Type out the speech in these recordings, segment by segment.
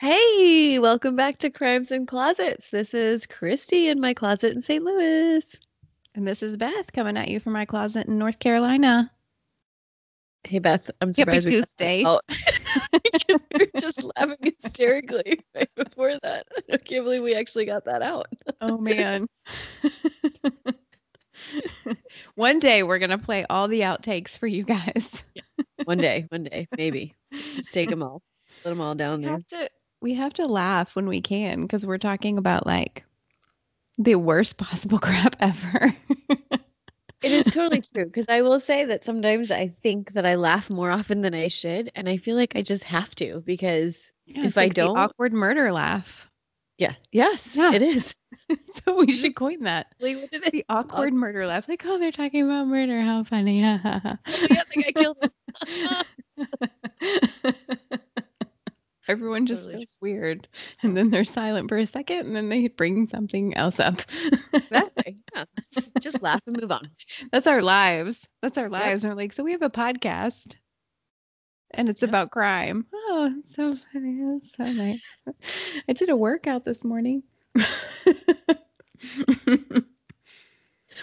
Hey, welcome back to Crimes and Closets. This is Christy in my closet in St. Louis. And this is Beth coming at you from my closet in North Carolina. Hey Beth, I'm Happy surprised we Tuesday. because we were just laughing hysterically right before that. I can't believe we actually got that out. Oh man. one day we're gonna play all the outtakes for you guys. One day, one day, maybe. Just take them all, put them all down We there. have to we have to laugh when we can because we're talking about like the worst possible crap ever. It is totally true because I will say that sometimes I think that I laugh more often than I should, and I feel like I just have to because Yeah, If it's I don't- awkward murder laugh. Yeah, yes, Yeah. it is. so we should coin that. What did The awkward murder laugh. Like, oh, they're talking about murder. How funny. The guy killed. Everyone just Totally feels weird. And then they're silent for a second and then they bring something else up. Exactly. Yeah. Just, laugh and move on. That's our lives. That's our lives. And we're like, so we have a podcast and it's about crime. Oh, it's so funny. That's so nice. I did a workout this morning.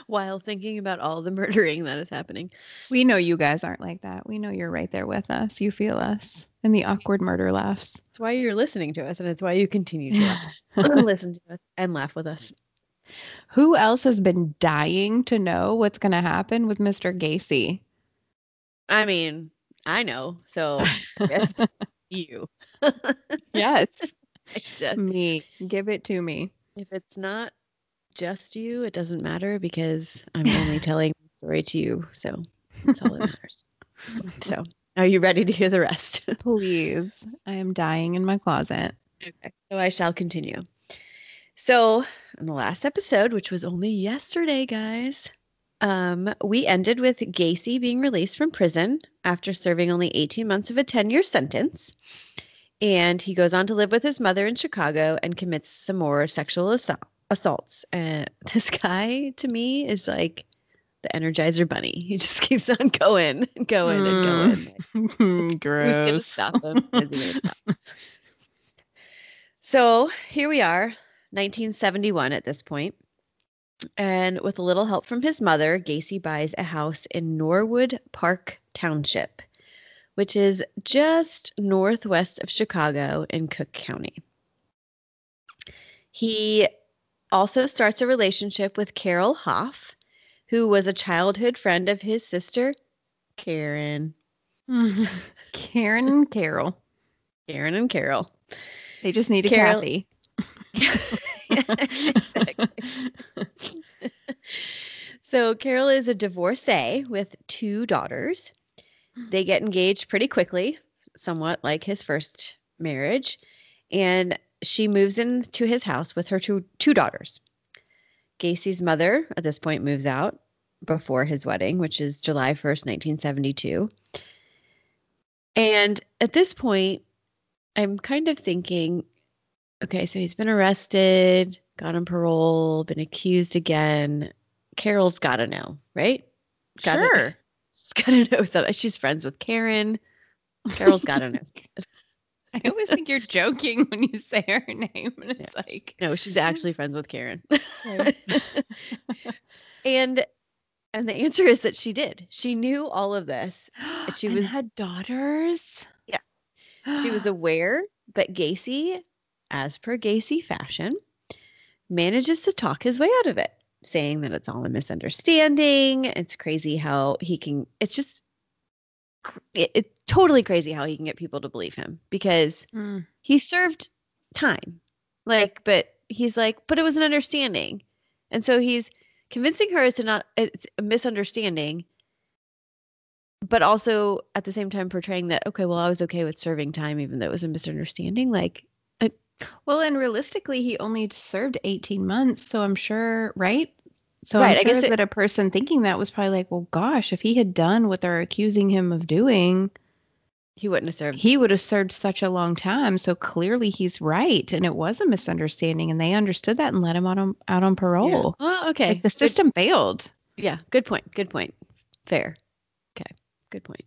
While thinking about all the murdering that is happening. we know you guys aren't like that. We know you're right there with us. You feel us and the awkward murder laughs. It's why you're listening to us, and it's why you continue to laugh. listen to us and laugh with us. Who else has been dying to know what's going to happen with Mr. Gacy? I mean, I know. So yes, you. Yes. Just me. Give it to me. if it's not just you, it doesn't matter because I'm only telling the story to you. So that's all that matters. So are you ready to hear the rest? Please. I am dying in my closet. Okay. So I shall continue. So in the last episode, which was only yesterday, guys, um, we ended with Gacy being released from prison after serving only 18 months of a 10 year sentence. And he goes on to live with his mother in Chicago and commits some more sexual assault, assaults. Uh, this guy, to me, is like the Energizer Bunny. He just keeps on going and going and going. Like, Who's Gross. going to stop him? Where's he gonna stop? so here we are, 1971 at this point. And with a little help from his mother, Gacy buys a house in Norwood Park Township, which is just northwest of Chicago in Cook County. He also starts a relationship with Carol Hoff, who was a childhood friend of his sister, Karen. Karen and Carol. Karen and Carol. They just need a Carol- Kathy. so Carol is a divorcee with two daughters. They get engaged pretty quickly, somewhat like his first marriage, and she moves into his house with her two two daughters. Gacy's mother at this point moves out before his wedding, which is July 1st, 1972. And at this point, I'm kind of thinking, okay, so he's been arrested, got on parole, been accused again. Carol's got to know, right? Gotta- Sure. She's got to know something. She's friends with Karen. Carol's got to know. I always think you're joking when you say her name. And it's Yeah, like, no, she's actually friends with Karen. And and the answer is that she did. She knew all of this. She was- had daughters. Yeah. She was aware, but Gacy, as per Gacy fashion, manages to talk his way out of it, saying that it's all a misunderstanding. It's crazy how he can, it's just, it, it's totally crazy how he can get people to believe him because Mm. he served time. Like, but he's like, but it was an understanding. And so he's convincing her it's a not, it's a misunderstanding but also at the same time portraying that okay well i was okay with serving time even though it was a misunderstanding like Well, and realistically, he only served 18 months. So I'm sure, right? So Right, I I'm sure guess it- that a person thinking that was probably like, well, gosh, if he had done what they're accusing him of doing, He wouldn't have served. He would have served such a long time. So clearly he's right. And it was a misunderstanding. And they understood that and let him out on, out on Yeah. parole. Oh, okay. Like the Good- system failed. Yeah, good point. Good point. Fair. Okay, good point.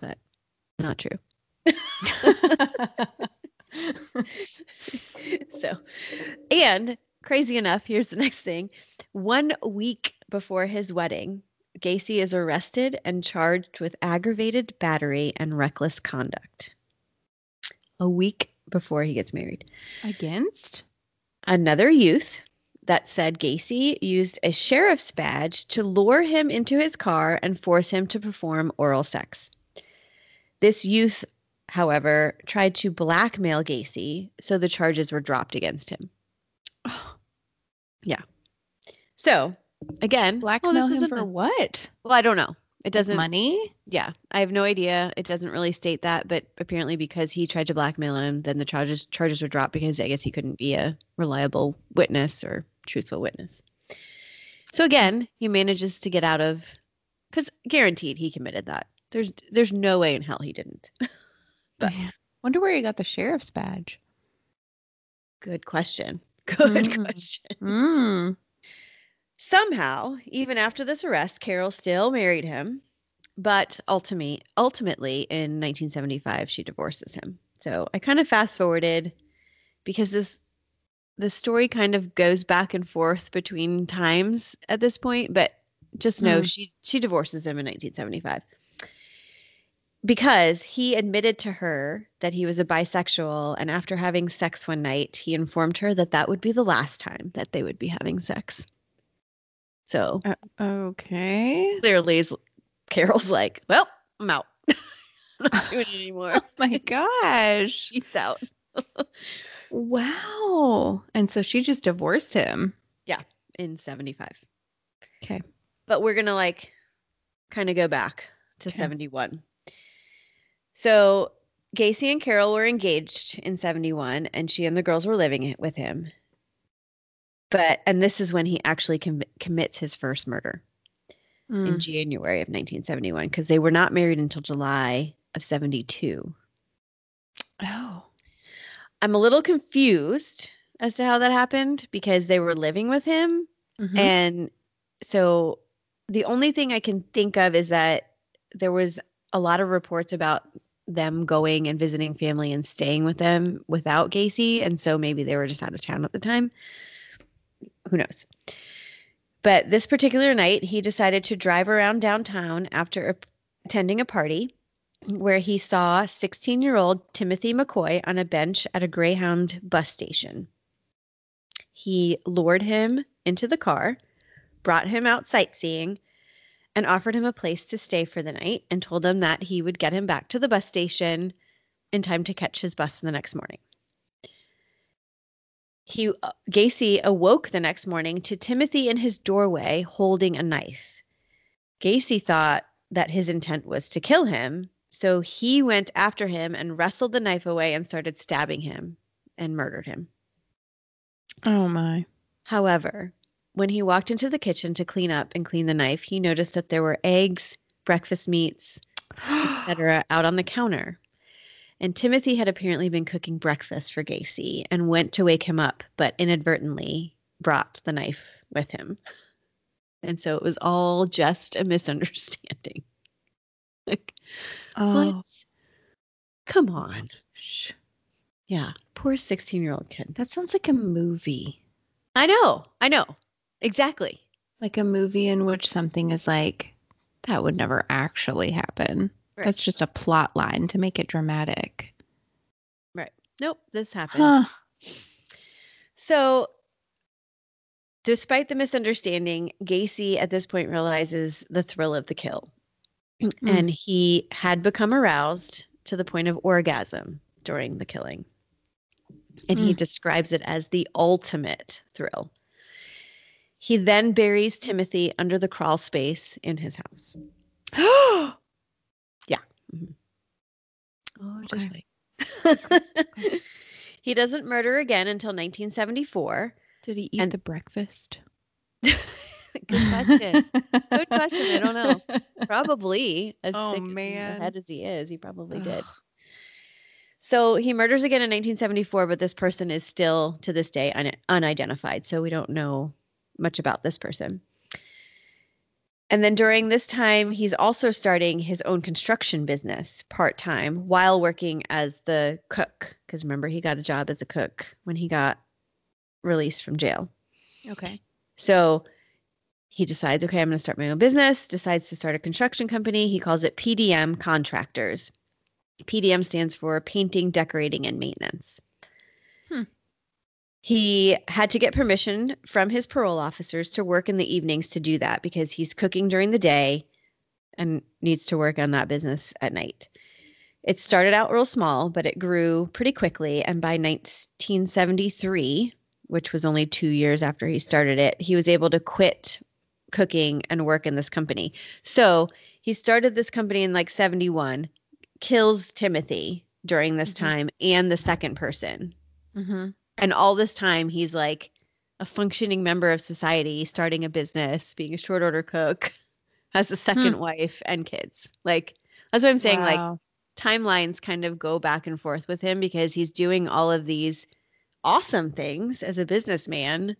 But not true. so, and crazy enough, here's the next thing. One week before his wedding, Gacy is arrested and charged with aggravated battery and reckless conduct. A week before he gets married. Against? Another youth that said Gacy used a sheriff's badge to lure him into his car and force him to perform oral sex. This youth, however, tried to blackmail Gacy, so the charges were dropped against him. Oh, Yeah. So, again, blackmail well, this him a- for what? well, I don't know. It doesn't. Money? Yeah, I have no idea. It doesn't really state that, but apparently, because he tried to blackmail him, then the charges charges were dropped because I guess he couldn't be a reliable witness or truthful witness. So again, he manages to get out of, because guaranteed he committed that. There's there's no way in hell he didn't. But- Yeah. Wonder where he got the sheriff's badge. Good question. Good Mm. question. Mm. Somehow, even after this arrest, Carol still married him, but ultimately, ultimately in 1975, she divorces him. So I kind of fast forwarded because this the story kind of goes back and forth between times at this point, but just know Mm. she she divorces him in 1975 because he admitted to her that he was a bisexual and after having sex one night he informed her that that would be the last time that they would be having sex so Uh, okay. clearly carol's like well i'm out I'm not doing it anymore Oh my gosh. peace out Wow. And so she just divorced him. Yeah. In 75 Okay. but we're gonna like kind of go back to Okay. 71 so gacy and carol were engaged in 71 and she and the girls were living it with him but and this is when he actually com- commits his first murder in Mm. january of 1971 because they were not married until july of 72 Oh. i'm a little confused as to how that happened because they were living with him Mhm. And so the only thing I can think of is that there was a lot of reports about them going and visiting family and staying with them without Gacy. And so maybe they were just out of town at the time. Who knows? But this particular night, he decided to drive around downtown after attending a party where he saw 16 year old Timothy McCoy on a bench at a Greyhound bus station. He lured him into the car, brought him out sightseeing, and offered him a place to stay for the night and told him that he would get him back to the bus station in time to catch his bus the next morning. He uh, Gacy awoke the next morning to Timothy in his doorway holding a knife. Gacy thought that his intent was to kill him, so he went after him and wrestled the knife away and started stabbing him and murdered him. Oh my. However, when he walked into the kitchen to clean up and clean the knife, he noticed that there were eggs, breakfast meats, etc. out on the counter. And Timothy had apparently been cooking breakfast for Gacy and went to wake him up, but inadvertently brought the knife with him. And so it was all just a misunderstanding. like, oh. what? Come on. Yeah, poor 16 year old kid. That sounds like a movie. I know. I know. Exactly. Like a movie in which something is like, that would never actually happen. Right. That's just a plot line to make it dramatic. Right. Nope, this happened. Huh. So, despite the misunderstanding, Gacy at this point realizes the thrill of the kill. And he had become aroused to the point of orgasm during the killing. And he Mm. describes it as the ultimate thrill. He then buries Timothy under the crawl space in his house. Yeah. Mm-hmm. Oh, just Okay. wait. he doesn't murder again until 1974. Did he eat And- the breakfast? Good question. Good question. I don't know. Probably as Oh, sick man. head as he is, he probably did. So he murders again in 1974, but this person is still to this day un- unidentified. So we don't know much about this person. And then during this time, he's also starting his own construction business part time while working as the cook. Because remember, he got a job as a cook when he got released from jail. Okay. So he decides, okay, I'm going to start my own business, decides to start a construction company. He calls it PDM Contractors. PDM stands for Painting, Decorating, and Maintenance. He had to get permission from his parole officers to work in the evenings to do that because he's cooking during the day and needs to work on that business at night. It started out real small, but it grew pretty quickly. And by 1973, which was only two years after he started it, he was able to quit cooking and work in this company. So he started this company in like 71, kills Timothy during this Mhm. time and the second person. Mm-hmm. And all this time, he's like a functioning member of society, starting a business, being a short order cook, has a second hmm. wife and kids. Like, that's what I'm saying. Like, timelines kind of go back and forth with him because he's doing all of these awesome things as a businessman,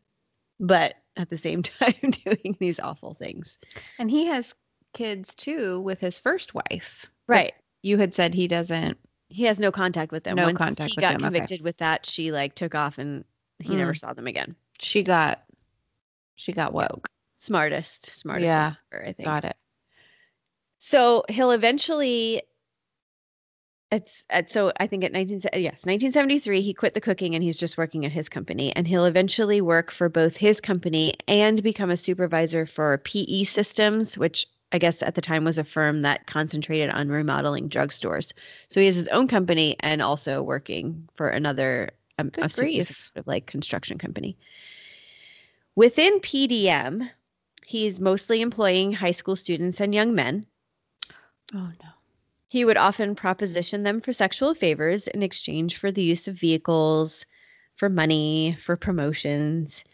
but at the same time doing these awful things. and he has kids too with his first wife. Right. You had said he doesn't. He has no contact with them. No Once contact he with got them, okay. convicted with that, she like took off and he never hmm. saw them again. She got. She got woke. Smartest, smartest. Yeah, ever, I think. Got it. So he'll eventually. It's at so I think at 19 yes 1973 he quit the cooking and he's just working at his company and he'll eventually work for both his company and become a supervisor for PE Systems which I guess at the time was a firm that concentrated on remodeling drugstores. So he has his own company and also working for another um, a sort of like construction company. Within PDM, he's mostly employing high school students and young men. Oh no. He would often proposition them for sexual favors in exchange for the use of vehicles, for money, for promotions.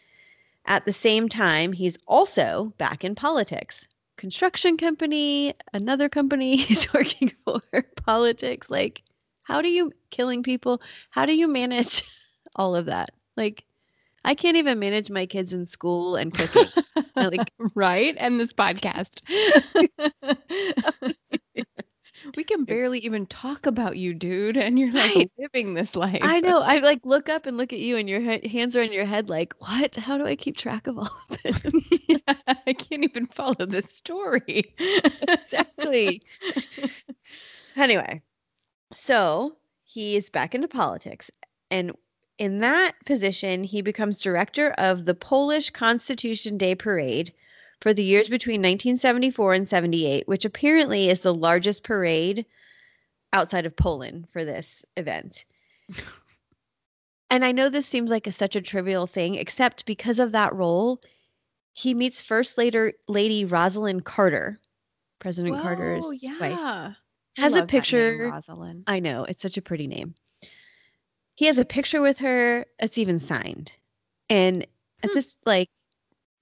At the same time, he's also back in politics. Construction company, another company he's working for, politics. Like, how do you killing people? How do you manage all of that? Like, I can't even manage my kids in school and cooking. Like, right? And this podcast. We can barely even talk about you, dude. And you're like Right. living this life. I know. I like look up and look at you, and your he- hands are in your head. Like, what? How do I keep track of all of this? I can't even follow this story. exactly. anyway, so he is back into politics, and in that position, he becomes director of the Polish Constitution Day Parade for the years between 1974 and 78, which apparently is the largest parade outside of Poland for this event. and I know this seems like a, such a trivial thing, except because of that role, he meets First Later Lady Rosalynn Carter, President Carter's yeah. wife. Has a that name, picture. Rosalynn. I know it's such a pretty name. He has a picture with her. It's even signed, and at Hmm. this like,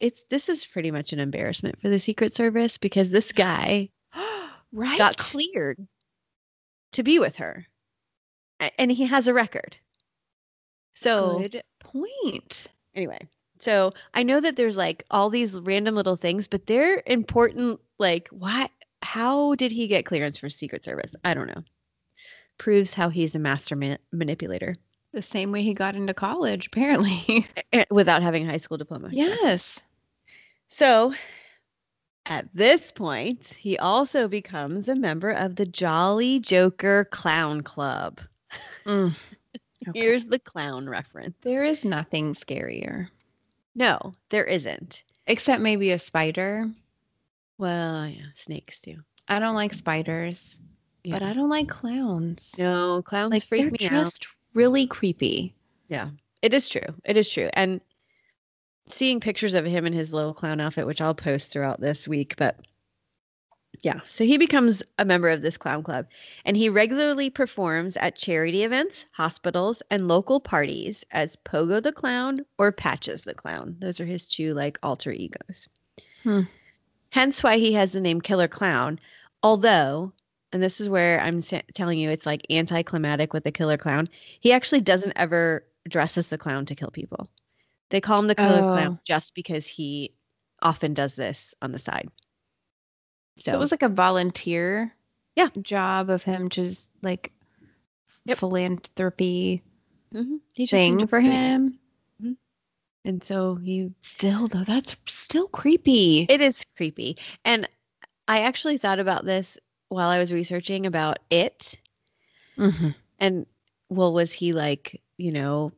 it's this is pretty much an embarrassment for the Secret Service because this guy right. got cleared to be with her, and he has a record. So Good point. anyway, so I know that there's like all these random little things, but they're important. Like, what? How did he get clearance for Secret Service? I don't know. Proves how he's a master man- manipulator The same way he got into college, apparently. without having a high school diploma. yes. So at this point, he also becomes a member of the Jolly Joker Clown Club. Mm. Okay. Here's the clown reference. There is nothing scarier, No, there isn't. except maybe a spider. Well, yeah, snakes do. I don't like spiders, but I don't like clowns. No, clowns like freak they're me out. just really creepy. Yeah, it is true. It is true. And seeing pictures of him in his little clown outfit, which I'll post throughout this week, but yeah, so he becomes a member of this clown club and he regularly performs at charity events, hospitals, and local parties as Pogo the Clown or Patches the Clown. Those are his two like alter egos. Hmm. Hence why he has the name Killer Clown. Although, and this is where I'm sa- telling you it's like anticlimactic with the Killer Clown, he actually doesn't ever dress as the clown to kill people. They call him the Clown Oh. just because he often does this on the side. So it was like a volunteer Yeah. job of him just like Yep. philanthropy Mhm. He just thing for him. And so he Still though, that's still creepy. It is creepy. And I actually thought about this while I was researching about it. Mhm. And well, was he like, you know,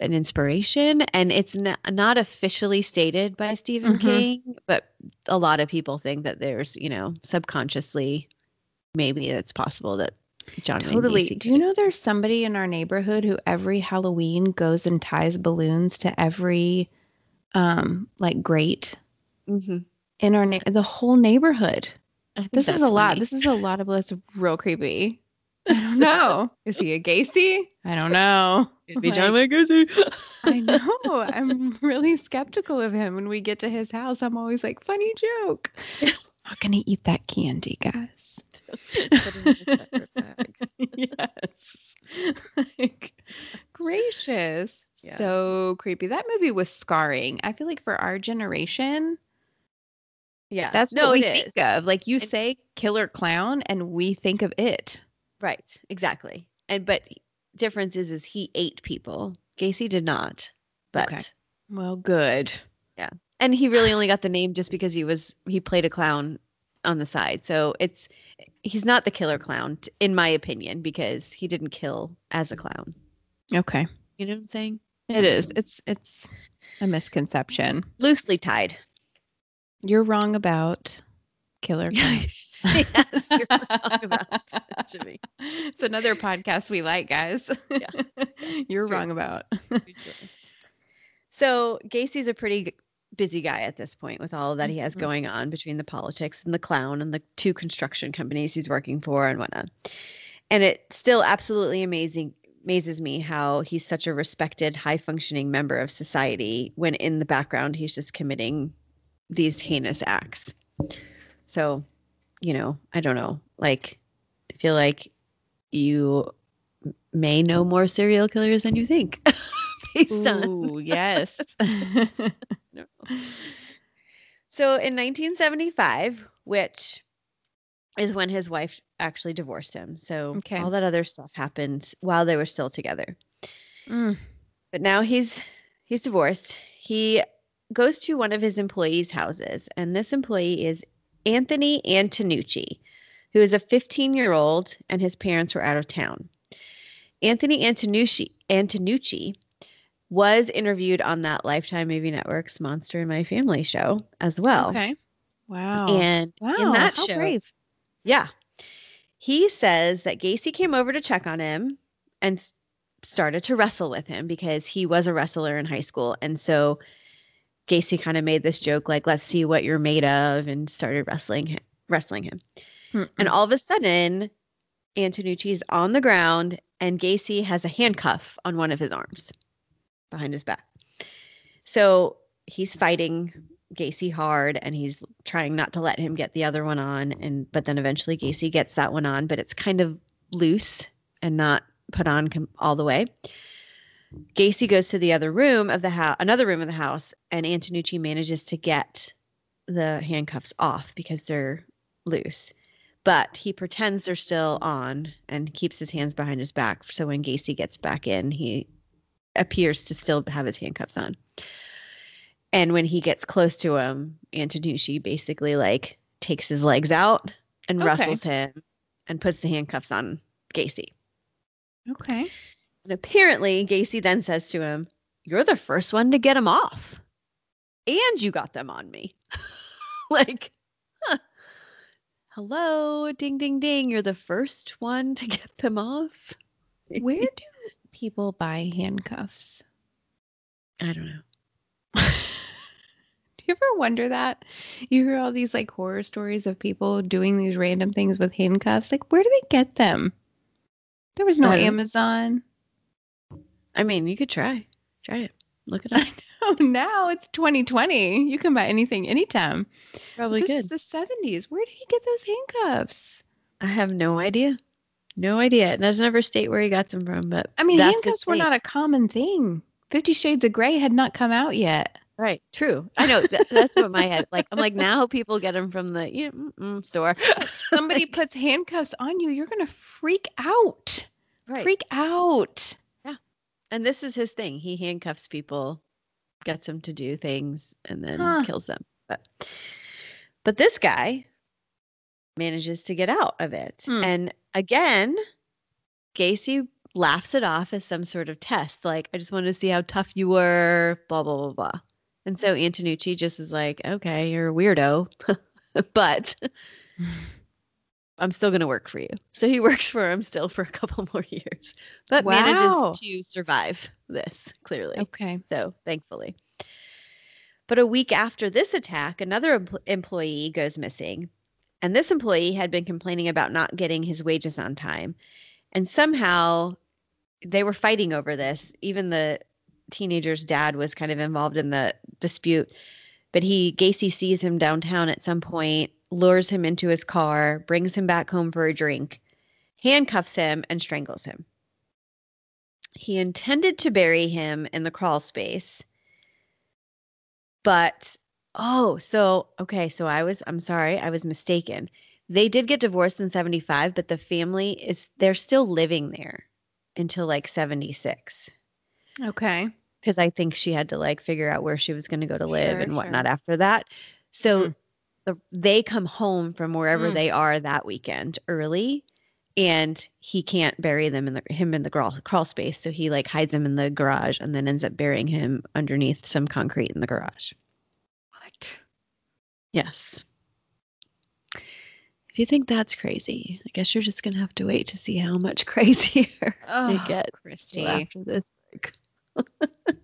an inspiration? And it's not, not officially stated by Stephen Mhm. King, but a lot of people think that there's, you know, subconsciously, maybe it's possible that John Totally. Do you know there's somebody in our neighborhood who every Halloween goes and ties balloons to every um like grate Mhm. in our na- the whole neighborhood. This is a that's lot. This is a lot of that's real creepy. I don't know. Is he a Gacy? I don't know. It'd be John Like, Wayne Gacy. I know. I'm really skeptical of him. When we get to his house, I'm always like, funny joke. Not gonna eat that candy, guys. Put it in a separate bag. yes. like, gracious. Yeah. So creepy. That movie was scarring. I feel like for our generation, Yeah. that's no, what we think is. of. Like you And- say killer clown and we think of it. Right, exactly. And but difference is is he ate people. Gacy did not. But Okay. Well, good. Yeah. And he really only got the name just because he was he played a clown on the side. So it's he's not the killer clown in my opinion because he didn't kill as a clown. Okay. You know what I'm saying? It is. It's it's a misconception. Loosely tied. You're wrong about killer yes, you're wrong about that, Jimmy. It's another podcast we like, guys. Yeah. You're true. wrong about. So Gacy's a pretty busy guy at this point with all that he has Mhm. going on between the politics and the clown and the two construction companies he's working for and whatnot. And it still absolutely amazing amazes me how he's such a respected, high functioning member of society when in the background he's just committing these heinous acts. So, you know, I don't know. Like, I feel like you may know more serial killers than you think. based on yes. no. So in 1975, which is when his wife actually divorced him. So Okay. all that other stuff happened while they were still together. Mm, But now he's he's divorced. He goes to one of his employees' houses, and this employee is Anthony Antonucci, who is a 15-year-old, and his parents were out of town. Anthony Antonucci Antonucci was interviewed on that Lifetime Movie Network's Monster in My Family show as well. okay. Wow. And wow. in that how show, brave. yeah. He says that Gacy came over to check on him and started to wrestle with him because he was a wrestler in high school. And so Gacy kind of made this joke like, let's see what you're made of, and started wrestling him, wrestling him. And Mm-mm. all of a sudden, Antonucci's on the ground and Gacy has a handcuff on one of his arms behind his back. So he's fighting Gacy hard and he's trying not to let him get the other one on. And but then eventually Gacy gets that one on, but it's kind of loose and not put on com- all the way. Gacy goes to the other room of the house, another room of the house, and Antonucci manages to get the handcuffs off because they're loose but he pretends they're still on and keeps his hands behind his back. So when Gacy gets back in, he appears to still have his handcuffs on. And when he gets close to him, Antonucci basically like takes his legs out and Okay. wrestles him and puts the handcuffs on Gacy. Okay. And apparently, Gacy then says to him, You're the first one to get him off. And you got them on me. like, huh. Hello, ding, ding, ding. You're the first one to get them off. Where do people buy handcuffs? I don't know. Do you ever wonder that? You hear all these like horror stories of people doing these random things with handcuffs. Like, where do they get them? There was no Amazon. I mean, you could try. Try it. Look it I up. Oh, now it's 2020. You can buy anything anytime. Probably this good. is the 70s. Where did he get those handcuffs? I have no idea. No idea. And doesn't ever state where he got them from, but I mean, handcuffs were not a common thing. Fifty Shades of Grey had not come out yet. right. True. I know. That, that's what my head. Like I'm like now people get them from the you know, store. Somebody puts handcuffs on you, you're gonna freak out. right. Freak out. And this is his thing. He handcuffs people, gets them to do things, and then Huh. kills them. But but this guy manages to get out of it. Hmm. And again, Gacy laughs it off as some sort of test. Like, I just wanted to see how tough you were, blah, blah, blah, blah. And so Antonucci just is like, okay, you're a weirdo, but I'm still going to work for you. So he works for him still for a couple more years, but Wow. manages to survive this clearly. Okay. So thankfully. But a week after this attack, another empl- employee goes missing. And this employee had been complaining about not getting his wages on time. And somehow they were fighting over this. Even the teenager's dad was kind of involved in the dispute. But he, Gacy sees him downtown at some point, lures him into his car, brings him back home for a drink, handcuffs him, and strangles him. He intended to bury him in the crawl space. But oh, so okay, so I was I'm sorry, I was mistaken. They did get divorced in 75, but the family is they're still living there until like 76 Okay. because I think she had to like figure out where she was going to go to live Sure, and whatnot sure. after that. So Mm. The, they come home from wherever Mm. they are that weekend early, and he can't bury them in the him in the crawl, crawl space. So he like hides him in the garage and then ends up burying him underneath some concrete in the garage. What? Yes. If you think that's crazy, I guess you're just gonna have to wait to see how much crazier it Oh, gets Christy. after this.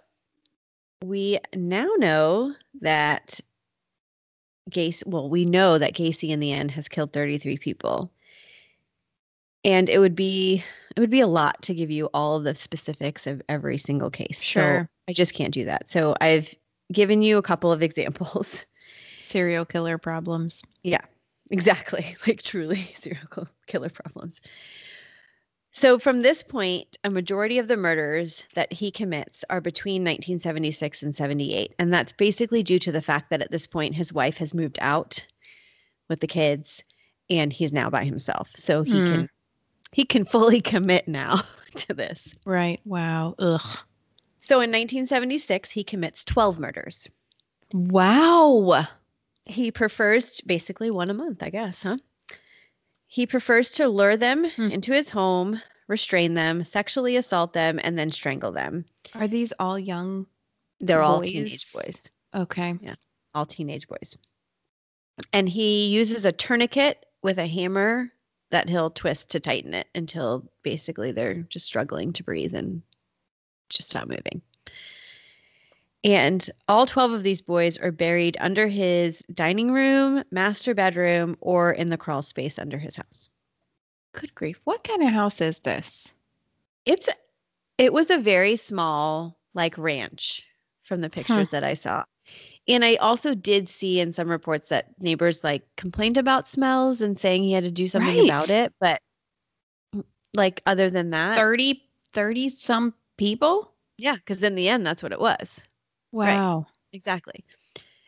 we now know that Gacy, well, we know that Gacy in the end has killed 33 people. And it would be it would be a lot to give you all the specifics of every single case. So Sure. I just can't do that. So I've given you a couple of examples. Serial killer problems. Yeah. Exactly. Like truly serial killer problems. So from this point, a majority of the murders that he commits are between 1976 and 78. And that's basically due to the fact that at this point his wife has moved out with the kids and he's now by himself. So he Hmm. can he can fully commit now to this. Right. Wow. Ugh. So in 1976, he commits 12 murders. Wow. He prefers basically one a month, I guess, huh? He prefers to lure them Hmm. into his home, restrain them, sexually assault them, and then strangle them. Are these all young? They're all teenage boys, Okay. Yeah. All teenage boys. And he uses a tourniquet with a hammer that he'll twist to tighten it until basically they're just struggling to breathe and just stop moving. And all 12 of these boys are buried under his dining room, master bedroom, or in the crawl space under his house. Good grief. What kind of house is this? It's it was a very small like ranch from the pictures that I saw. And I also did see in some reports that neighbors like complained about smells and saying he had to do something Right. about it, but like other than that, 30, 30 some people? yeah, cuz in the end that's what it was. Right. Wow. Exactly.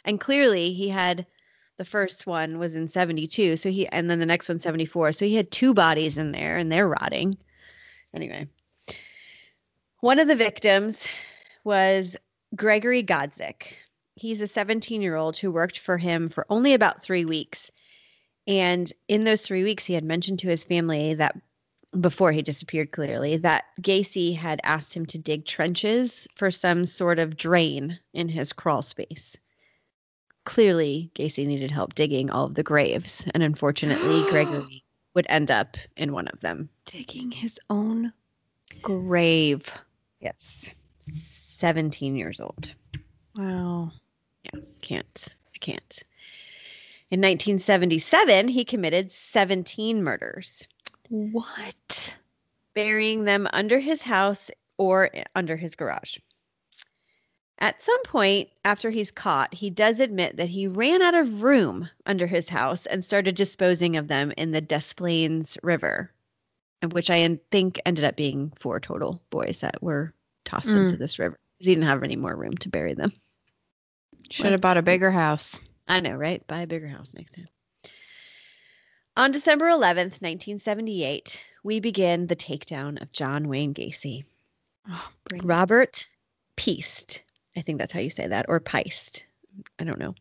And clearly he had the first one was in 72, so he and then the next one 74. So he had two bodies in there and they're rotting. Anyway. One of the victims was Gregory Godzik. He's a 17-year-old who worked for him for only about 3 weeks. And in those 3 weeks he had mentioned to his family that before he disappeared clearly that Gacy had asked him to dig trenches for some sort of drain in his crawl space. Clearly, Gacy needed help digging all of the graves, and unfortunately, Gregory would end up in one of them. Digging his own grave. Yes. 17 years old. Wow. Yeah, can't. I can't. In 1977, he committed 17 murders, What? burying them under his house or under his garage. At some point after he's caught, he does admit that he ran out of room under his house and started disposing of them in the Des Plaines River, which I think ended up being four total boys that were tossed Mm. into this river because he didn't have any more room to bury them. Should have bought a bigger house. I know, right? Buy a bigger house next time. On December 11th, 1978, we begin the takedown of John Wayne Gacy. Oh, Robert Peast, I think that's how you say that, or Peist. I don't know.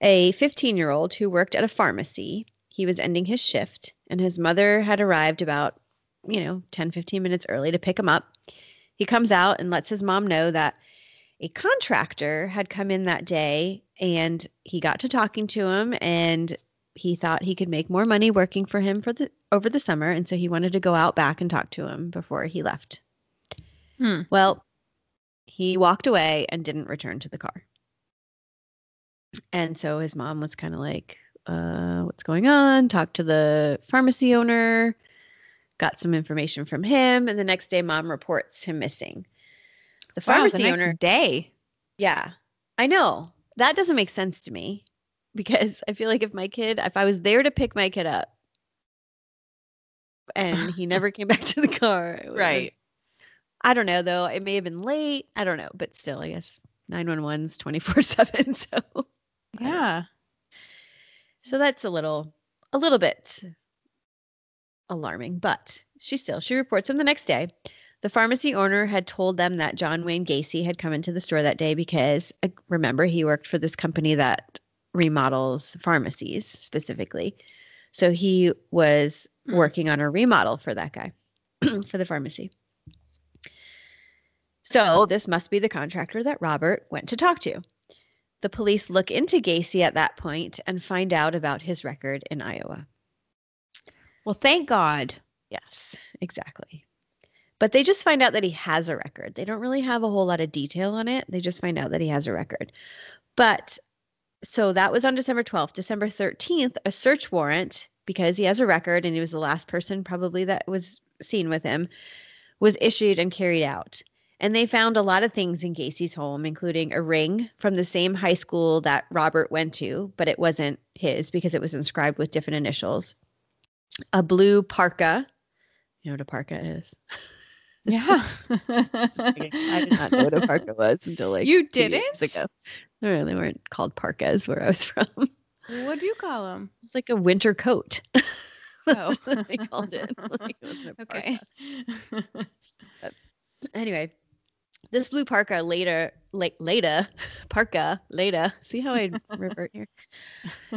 A 15 year old who worked at a pharmacy. He was ending his shift, and his mother had arrived about, you know, 10, 15 minutes early to pick him up. He comes out and lets his mom know that a contractor had come in that day and he got to talking to him and he thought he could make more money working for him for the over the summer and so he wanted to go out back and talk to him before he left. Hmm. Well, he walked away and didn't return to the car. And so his mom was kind of like, uh, what's going on? Talked to the pharmacy owner, got some information from him, and the next day mom reports him missing. The Wow, the pharmacy next owner day. yeah, I know. That doesn't make sense to me because I feel like if my kid, if I was there to pick my kid up and he never came back to the car, would've- I don't know though. It may have been late. I don't know, but still, I guess 911's 24 7. So, Yeah. so that's a little, a little bit alarming, but she still, she reports him the next day. The pharmacy owner had told them that John Wayne Gacy had come into the store that day because remember he worked for this company that remodels pharmacies specifically. So he was Hmm. working on a remodel for that guy for the pharmacy. So this must be the contractor that Robert went to talk to. The police look into Gacy at that point and find out about his record in Iowa. Well, thank God. Yes, exactly. But they just find out that he has a record. They don't really have a whole lot of detail on it. They just find out that he has a record. But so that was on December 12th. December 13th, a search warrant, because he has a record and he was the last person probably that was seen with him, was issued and carried out. And they found a lot of things in Gacy's home, including a ring from the same high school that Robert went to, but it wasn't his because it was inscribed with different initials. A blue parka. You know what a parka is? Yeah. I did not know what a parka was until like You two years didn't? ago. No, they weren't called parkas where I was from. what do you call them? It's like a winter coat. Oh. they called it. Like, it Okay. Anyway, this blue parka later, late, later, parka later. See how I revert here?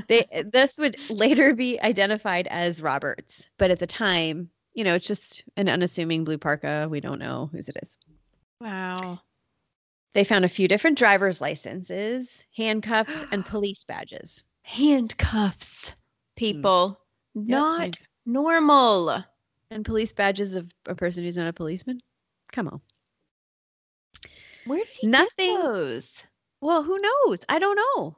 They this would later be identified as Roberts, but at the time, you know, it's just an unassuming blue parka. We don't know whose it is. wow. They found a few different driver's licenses, handcuffs, and police badges. Handcuffs. Hmm. People. Yep, Not handcuffs. normal. and police badges of a person who's not a policeman. Come on. Where did he Nothing- get those? Well, who knows? I don't know.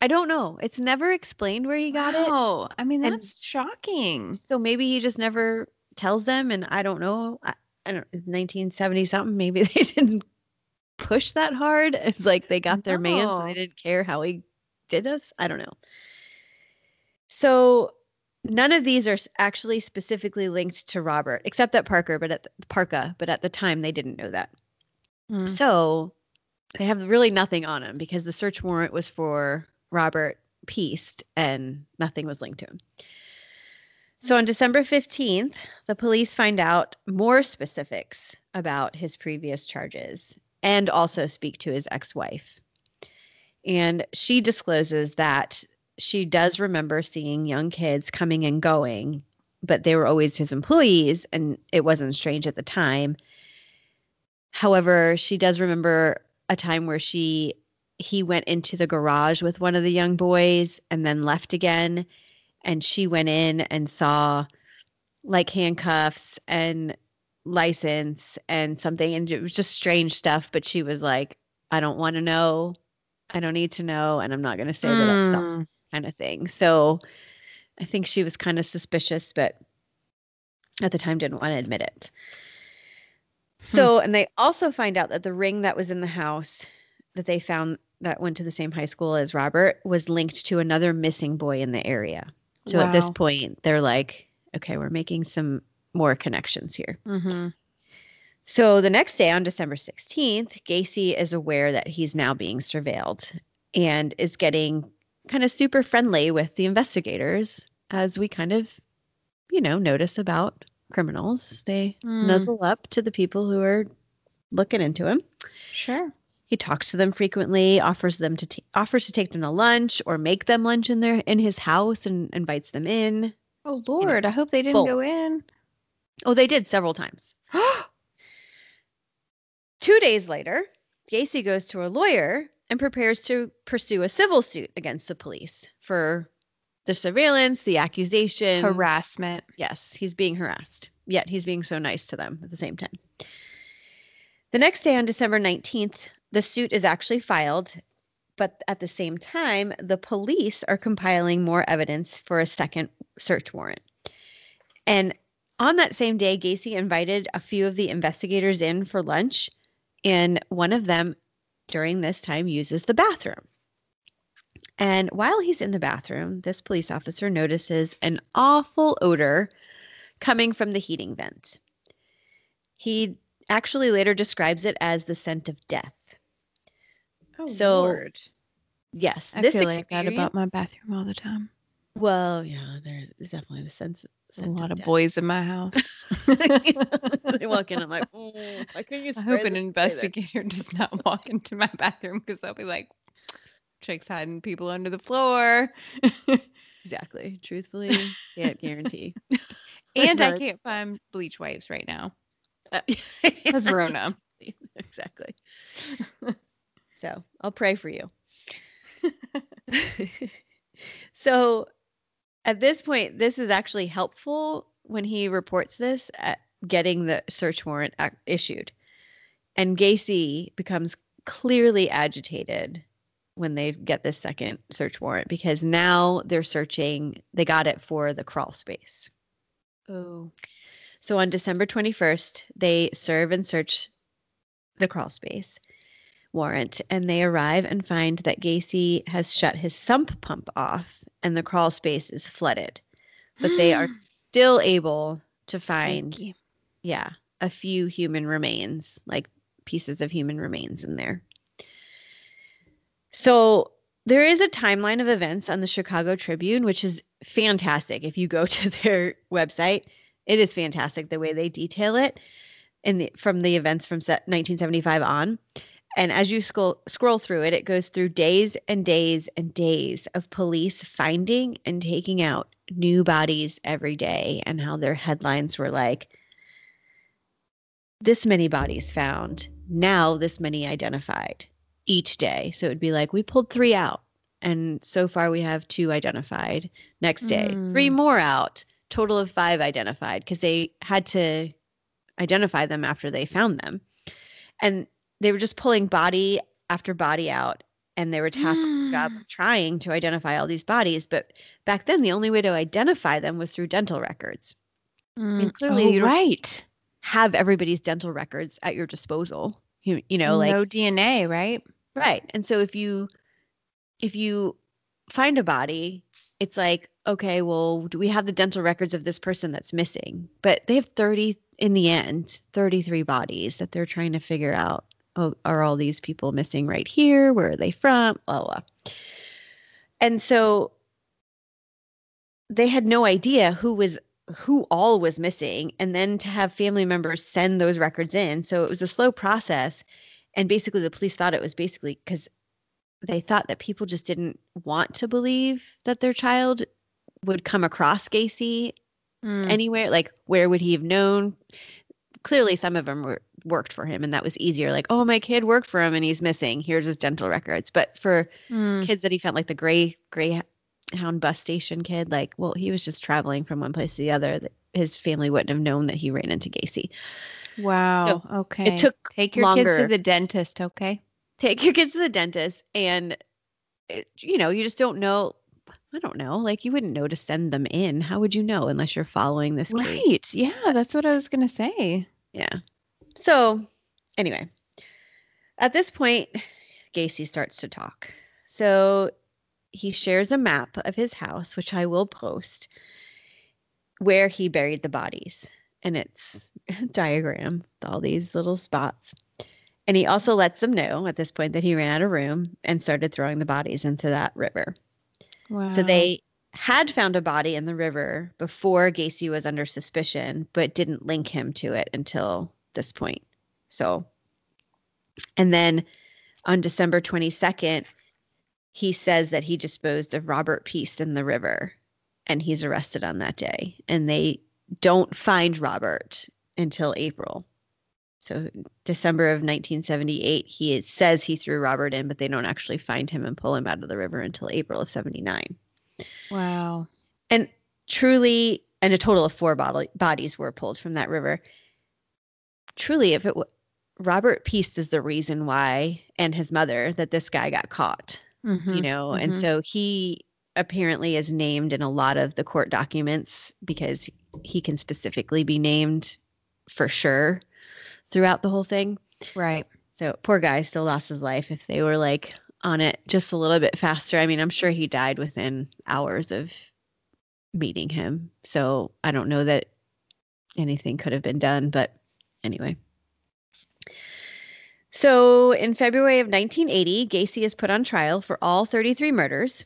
I don't know. It's never explained where he got it. Wow. I mean, And- that's shocking. So maybe he just never tells them, and I don't know. I, I don't. 1970 something. Maybe they didn't push that hard. It's like they got their man, so they didn't care how he did us. I don't know. So none of these are actually specifically linked to Robert, except that Parker, but at the, Parka. But at the time, they didn't know that. Mm. So they have really nothing on him because the search warrant was for Robert Piest and nothing was linked to him. So on December 15th, the police find out more specifics about his previous charges and also speak to his ex wife. And she discloses that she does remember seeing young kids coming and going, but they were always his employees and it wasn't strange at the time. However, she does remember a time where she he went into the garage with one of the young boys and then left again and she went in and saw like handcuffs and license and something and it was just strange stuff but she was like I don't want to know. I don't need to know and I'm not going to say that Mm. kind of thing. So I think she was kind of suspicious, but at the time didn't want to admit it. So, and they also find out that the ring that was in the house that they found that went to the same high school as Robert was linked to another missing boy in the area. So at this point, they're like, okay, we're making some more connections here. Mm-hmm. So the next day on December 16th, Gacy is aware that he's now being surveilled and is getting kind of super friendly with the investigators as we kind of, you know, notice about criminals. They Mm. nuzzle up to the people who are looking into him. Sure. He talks to them frequently, offers them to ta- offers to take them to lunch or make them lunch in their in his house and invites them in. Oh Lord, I hope they didn't both. go in. Oh, they did several times. Two days later, Gacy goes to a lawyer and prepares to pursue a civil suit against the police for the surveillance, the accusation, Harassment. Yes, he's being harassed. Yet he's being so nice to them at the same time. The next day on December 19th, the suit is actually filed, but at the same time, the police are compiling more evidence for a second search warrant. And on that same day, Gacy invited a few of the investigators in for lunch, and one of them during this time uses the bathroom. And while he's in the bathroom, this police officer notices an awful odor coming from the heating vent. He actually later describes it as the scent of death. Oh So, Lord. Yes, I this feel like that about my bathroom all the time. Well, yeah, there's definitely the sense. A lot of death. boys in my house. they walk in. I'm like, mm, why couldn't you? I hope an investigator does not walk into my bathroom because they'll be like, chicks hiding people under the floor. Exactly. Truthfully, can't guarantee. and I can't find bleach wipes right now because uh, Rona. exactly. So I'll pray for you. so at this point, this is actually helpful when he reports this at getting the search warrant ac- issued. And Gacy becomes clearly agitated when they get this second search warrant because now they're searching, they got it for the crawl space. Oh. So on December 21st, they serve and search the crawl space warrant and they arrive and find that Gacy has shut his sump pump off and the crawl space is flooded. But they are still able to find yeah, a few human remains, like pieces of human remains in there. So there is a timeline of events on the Chicago Tribune, which is fantastic. If you go to their website, it is fantastic the way they detail it in the from the events from se- 1975 on. And as you scroll scroll through it, it goes through days and days and days of police finding and taking out new bodies every day, and how their headlines were like, "This many bodies found, now this many identified each day." So it'd be like, "We pulled three out, and so far we have two identified." Next day, three Mm. more out, total of five identified because they had to identify them after they found them. And they were just pulling body after body out and they were tasked with job trying to identify all these bodies. But back then, the only way to identify them was through dental records. Mm, clearly oh, you don't right. Have everybody's dental records at your disposal. You, you know, like no DNA, right? Right. And so if you if you find a body, it's like, okay, well, do we have the dental records of this person that's missing? But they have 30 in the end, 33 bodies that they're trying to figure out. Oh, are all these people missing right here? Where are they from? Blah blah. And so they had no idea who was who all was missing and then to have family members send those records in so it was a slow process and basically the police thought it was basically because they thought that people just didn't want to believe that their child would come across Gacy Mm. anywhere? Like, where would he have known? Clearly, some of them were worked for him, and that was easier. Like, oh, my kid worked for him, and he's missing. Here's his dental records. But for Mm. kids that he found, like the gray Greyhound bus station kid, like, well, he was just traveling from one place to the other. That his family wouldn't have known that he ran into Gacy. Wow. okay. it took Take your kids to the dentist, okay? Take your kids to the dentist, and it, you know, you just don't know. I don't know. Like, you wouldn't know to send them in. How would you know unless you're following this Right. case? Yeah, that's what I was gonna say. Yeah. So, anyway, at this point, Gacy starts to talk. So, he shares a map of his house, which I will post, where he buried the bodies. And it's a diagram with all these little spots. And he also lets them know at this point that he ran out of room and started throwing the bodies into that river. Wow. So they had found a body in the river before Gacy was under suspicion, but didn't link him to it until this point. So, and then on December 22nd, he says that he disposed of Robert Piest in the river and he's arrested on that day. And they don't find Robert until April. So, December of 1978, he says he threw Robert in, but they don't actually find him and pull him out of the river until April of 79 Wow. and truly and a total of four body, bodies were pulled from that river truly if it w- robert piest is the reason why and his mother that this guy got caught you Mhm, know and mhm. so he apparently is named in a lot of the court documents because he can specifically be named for sure throughout the whole thing Right. so poor guy still lost his life if they were like on it just a little bit faster. I mean, I'm sure he died within hours of meeting him. So I don't know that anything could have been done, but anyway. So in February of 1980, Gacy is put on trial for all 33 murders,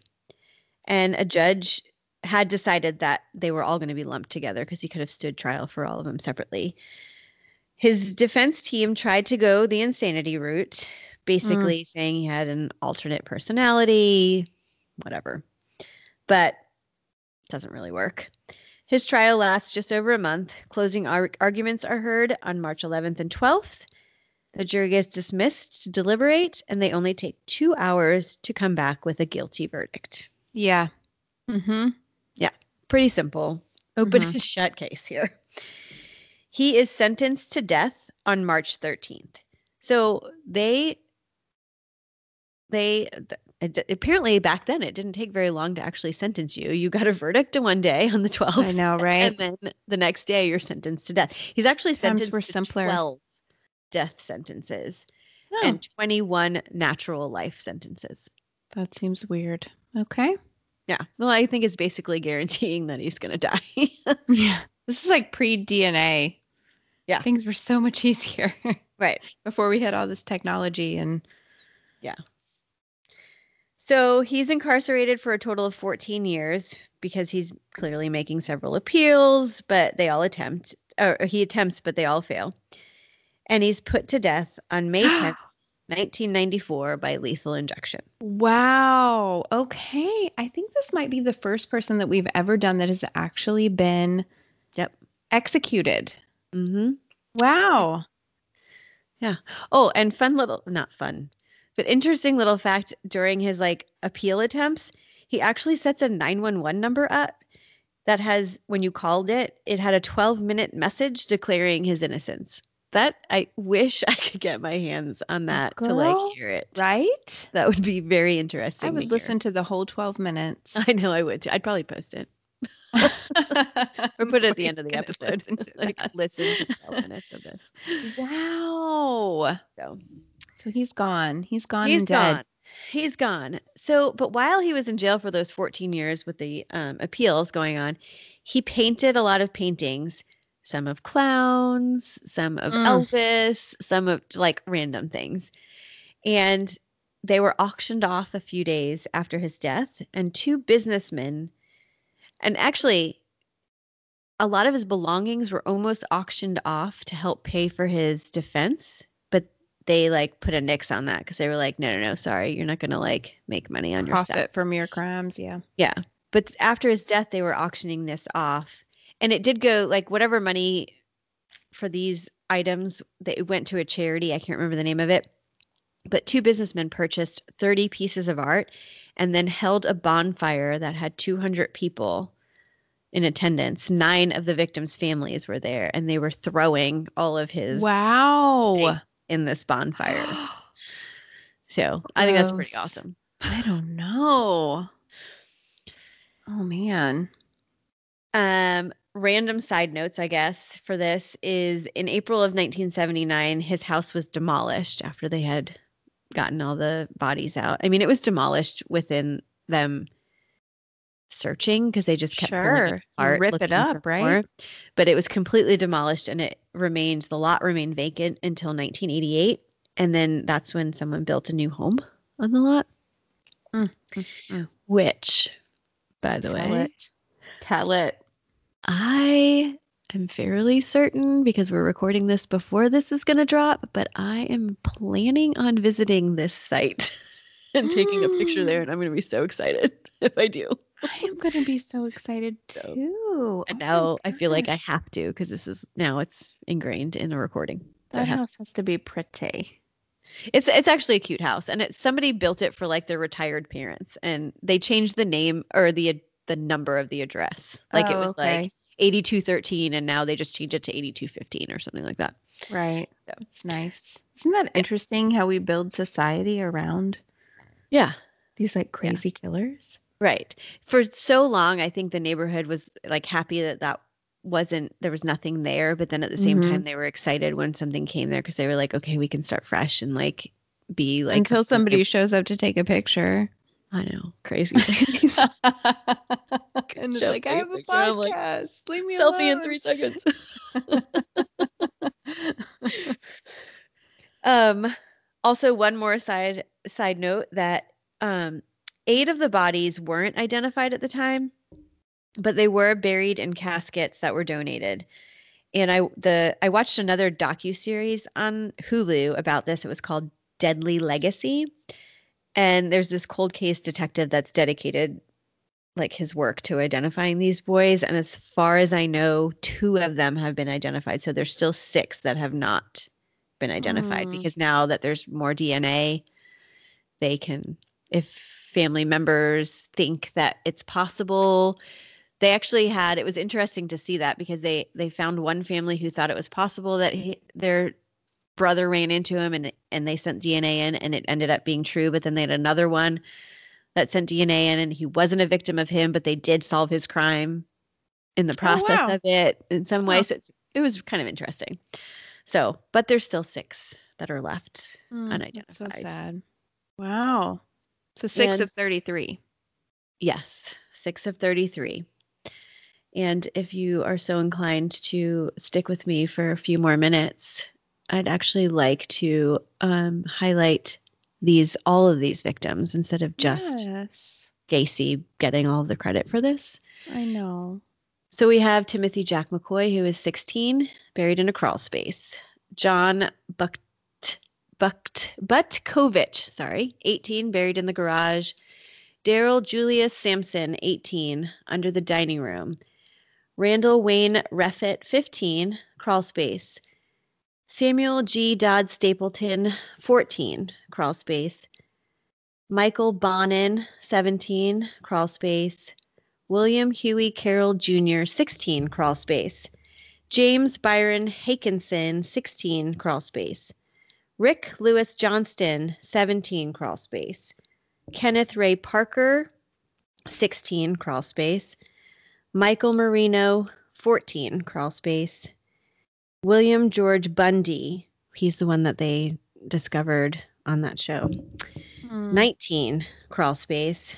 and a judge had decided that they were all going to be lumped together because he could have stood trial for all of them separately. His defense team tried to go the insanity route, basically saying he had an alternate personality, whatever. But it doesn't really work. His trial lasts just over a month. Closing ar- arguments are heard on March 11th and 12th. The jury gets dismissed to deliberate, and they only take two hours to come back with a guilty verdict. Yeah. Mm-hmm. Yeah. Pretty simple. Open Mhm. and shut case here. He is sentenced to death on March 13th. So they they it, apparently back then it didn't take very long to actually sentence you. You got a verdict in one day on the 12th. I know, right? And then the next day you're sentenced to death. He's actually Times sentenced were to 12 death sentences Oh, and 21 natural life sentences. that seems weird. Okay. Yeah. Well, I think it's basically guaranteeing that he's going to die. Yeah. This is like pre DNA. Yeah. Things were so much easier right. before we had all this technology and So he's incarcerated for a total of 14 years because he's clearly making several appeals, but they all attempt, or he attempts, but they all fail. And he's put to death on May 10th, 1994 by lethal injection. Wow. Okay. I think this might be the first person that we've ever done that has actually been Yep. executed. Mm-hmm. Wow. Yeah. Oh, and fun little, not fun, but interesting little fact during his like appeal attempts, he actually sets a 911 number up that has, when you called it, it had a 12 minute message declaring his innocence. That I wish I could get my hands on oh, that to like hear it. Right? That would be very interesting. I to would hear. listen to the whole 12 minutes. I know I would too. I'd probably post it or put it at the end of the episode. listen to like that. listen to 12 minutes of this. Wow. So So he's gone. He's gone He's and dead. gone. He's gone. So, but while he was in jail for those 14 years with the um, appeals going on, he painted a lot of paintings, some of clowns, some of Mm. Elvis, some of like random things. And they were auctioned off a few days after his death, and two businessmen, and actually, a lot of his belongings were almost auctioned off to help pay for his defense, but they like put a nix on that because they were like, no, no, no, sorry, you're not going to like make money on your Profit stuff. for mere crimes. Yeah. Yeah. But after his death, they were auctioning this off. and it did go like whatever money for these items that went to a charity. I can't remember the name of it, but two businessmen purchased 30 pieces of art and then held a bonfire that had 200 people in attendance. Nine of the victims' families were there, and they were throwing all of his Wow. in this bonfire. So I think that's pretty awesome. I don't know. Oh man. Um, random side notes, I guess, for this is in April of 1979, his house was demolished after they had gotten all the bodies out. I mean, it was demolished within them searching because they just kept Sure. it rip it up, right? more. But it was completely demolished and it remained, the lot remained vacant until 1988. And then that's when someone built a new home on the lot. Mm, mm, mm. Which, by the Tell way, it. Tell it. I am fairly certain because we're recording this before this is going to drop, but I am planning on visiting this site and taking a picture there. And I'm going to be so excited if I do. I am gonna be so excited So- too. And Oh now I feel like I have to because this is now it's ingrained in the recording. So that house has to be pretty. it's it's actually a cute house, and it's somebody built it for like their retired parents, and they changed the name or the the number of the address. Like it Oh, was okay. like 8213, and now they just changed it to 8215 or something like that. right. So- It's nice. Isn't that interesting how we build society around Yeah, these like crazy killers? Right. For so long, I think the neighborhood was like happy that that wasn't, there was nothing there. But then at the same Mhm. time, they were excited when something came there because they were like, okay, we can start fresh and like be like, Until somebody shows up to take a picture. I know, crazy things. and it's like, I have a I'm like. Leave me Selfie in three seconds. um, also, one more side side note that um, eight of the bodies weren't identified at the time, but they were buried in caskets that were donated. And I the I watched another docu series on Hulu about this. It was called Deadly Legacy, and there's this cold case detective that's dedicated like his work to identifying these boys and as far as i know two of them have been identified so there's still six that have not been identified Mm. because now that there's more dna they can if family members think that it's possible they actually had it was interesting to see that because they they found one family who thought it was possible that he, their brother ran into him and and they sent dna in and it ended up being true but then they had another one that sent DNA in, and he wasn't a victim of him, but they did solve his crime in the process wow. of it in some way. Huh. So it's, it was kind of interesting. So, but there's still six that are left. Mm, that's so Unidentified. sad. Wow. So six And- of 33. Yes, six of 33. And if you are so inclined to stick with me for a few more minutes, I'd actually like to um, highlight these all of these victims instead of just Yes. Gacy getting all the credit for this. I know. So we have Timothy Jack McCoy, who is 16, buried in a crawl space. John Bucht, Bucht, Butkovich, sorry, 18, buried in the garage. Daryl Julius Samson, 18, under the dining room. Randall Wayne Reffett, 15, crawl space. Samuel G. Dodd Stapleton, 14, crawl space. Michael Bonnin, 17, crawl space. William Huey Carroll Jr., 16, crawl space. James Byron Haakenson, 16, crawl space. Rick Lewis Johnston, 17, crawl space. Kenneth Ray Parker, 16, crawl space. Michael Marino, 14, crawl space. William George Bundy, he's the one that they discovered on that show. Mm. 19 crawl space.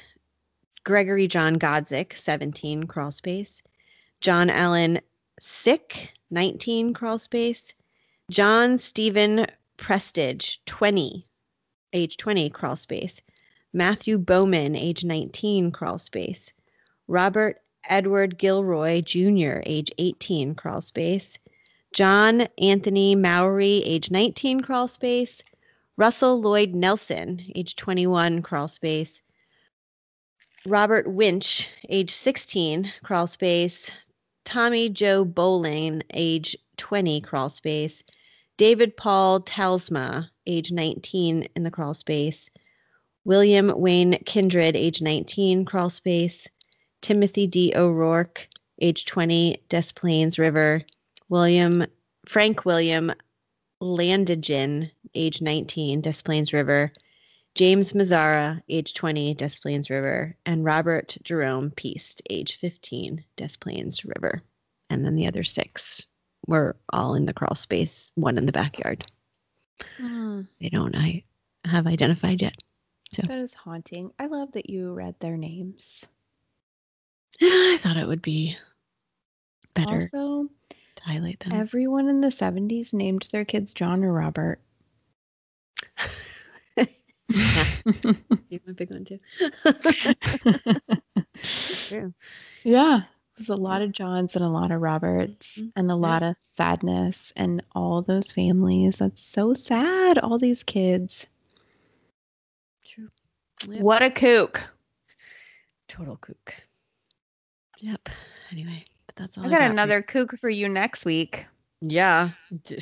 Gregory john godzik 17 crawl space. John allen Szyc 19 crawl space. John stephen Prestidge 20 age 20 crawl space. Matthew bowman age 19 crawl space. Robert edward gilroy jr age 18 crawl space john anthony Mowery age 19 crawl space Russell Lloyd Nelson, age 21, crawl space. Robert Winch, age 16, crawl space. Tommy Joe Boling, age 20, crawl space. David Paul Talsma, age 19, in the crawl space. William Wayne Kindred, age 19, crawl space. Timothy D. O'Rourke, age 20, Des Plaines River. William Frank William Landingin, age 19, Des Plaines River. James Mazzara, age 20, Des Plaines River, and Robert Jerome Piest, age 15, Des Plaines River. And then the other six were all in the crawl space, one in the backyard. Hmm, They don't I have identified yet. So that is haunting. I love that you read their names. I thought it would be better Also, to highlight them. everyone in the 70s named their kids John or Robert. You're my big one too. It's true. yeah. There's a lot of Johns and a lot of Roberts Mhm. and a Yeah. lot of sadness and all those families. That's so sad. All these kids. True. Yep. What a kook. Total kook. Yep. Anyway, but that's all I I, got for another kook for you next week. Yeah.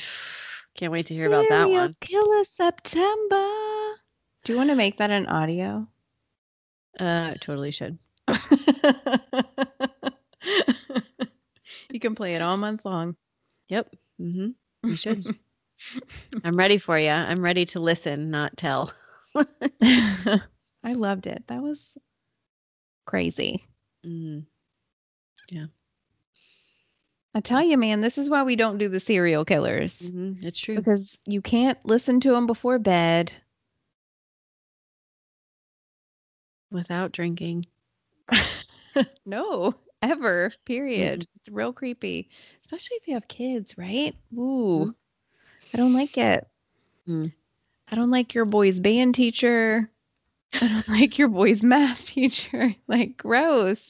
Can't wait to hear about that Serial one. Killer September. Do you want to make that an audio? Uh, totally should. you can play it all month long. Yep. Mm-hmm. We should. I'm ready for you. I'm ready to listen, not tell. I loved it. That was crazy. Mm. I tell you, man, this is why we don't do the serial killers hmm It's true. because you can't listen to them before bed. Without drinking. no, ever. Period. It's real creepy, especially if you have kids, right? Ooh, I don't like it. Mm. I don't like your boy's band teacher. I don't like your boy's math teacher. Like, gross.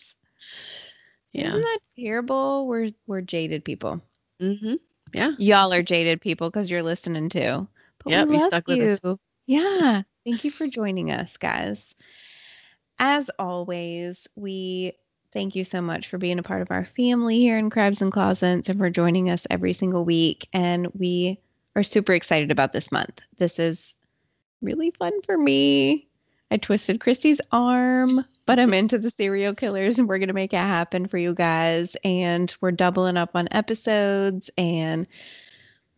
Yeah. Isn't that terrible? We're we're jaded people. Mm-hmm. Yeah. Y'all are jaded people because you're listening too. But Yep. we You love stuck with us. you. Yeah. Thank you for joining us, guys. As always, we thank you so much for being a part of our family here in Crabs and Closets and for joining us every single week. And we are super excited about this month. This is really fun for me. I twisted Christy's arm, but I'm into the serial killers and we're going to make it happen for you guys. And we're doubling up on episodes and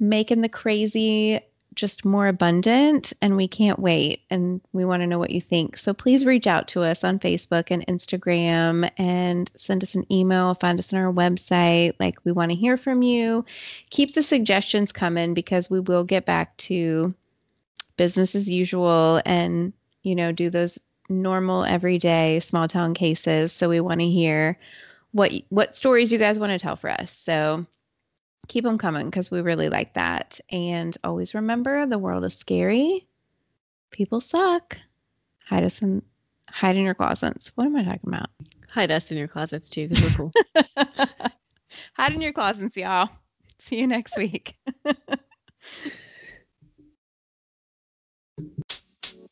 making the crazy just more abundant and we can't wait and we want to know what you think. So please reach out to us on Facebook and Instagram and send us an email, find us on our website. Like we want to hear from you. Keep the suggestions coming because we will get back to business as usual and you know do those normal everyday small town cases. So we want to hear what what stories you guys want to tell for us. So keep them coming because we really like that. And always remember the world is scary. People suck. Hide us in hide in your closets. What am I talking about? Hide us in your closets too, because we're cool. hide in your closets, y'all. See you next week.